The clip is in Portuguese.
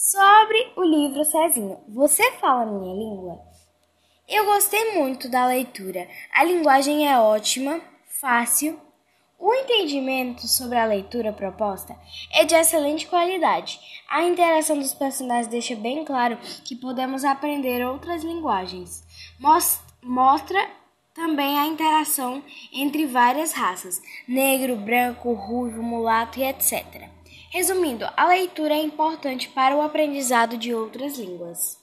Sobre o livro Cezinho, você fala minha língua? Eu gostei muito da leitura. A linguagem é ótima, fácil. O entendimento sobre a leitura proposta é de excelente qualidade. A interação dos personagens deixa bem claro que podemos aprender outras linguagens. Mostra também a interação entre várias raças: negro, branco, ruivo, mulato e etc. Resumindo, a leitura é importante para o aprendizado de outras línguas.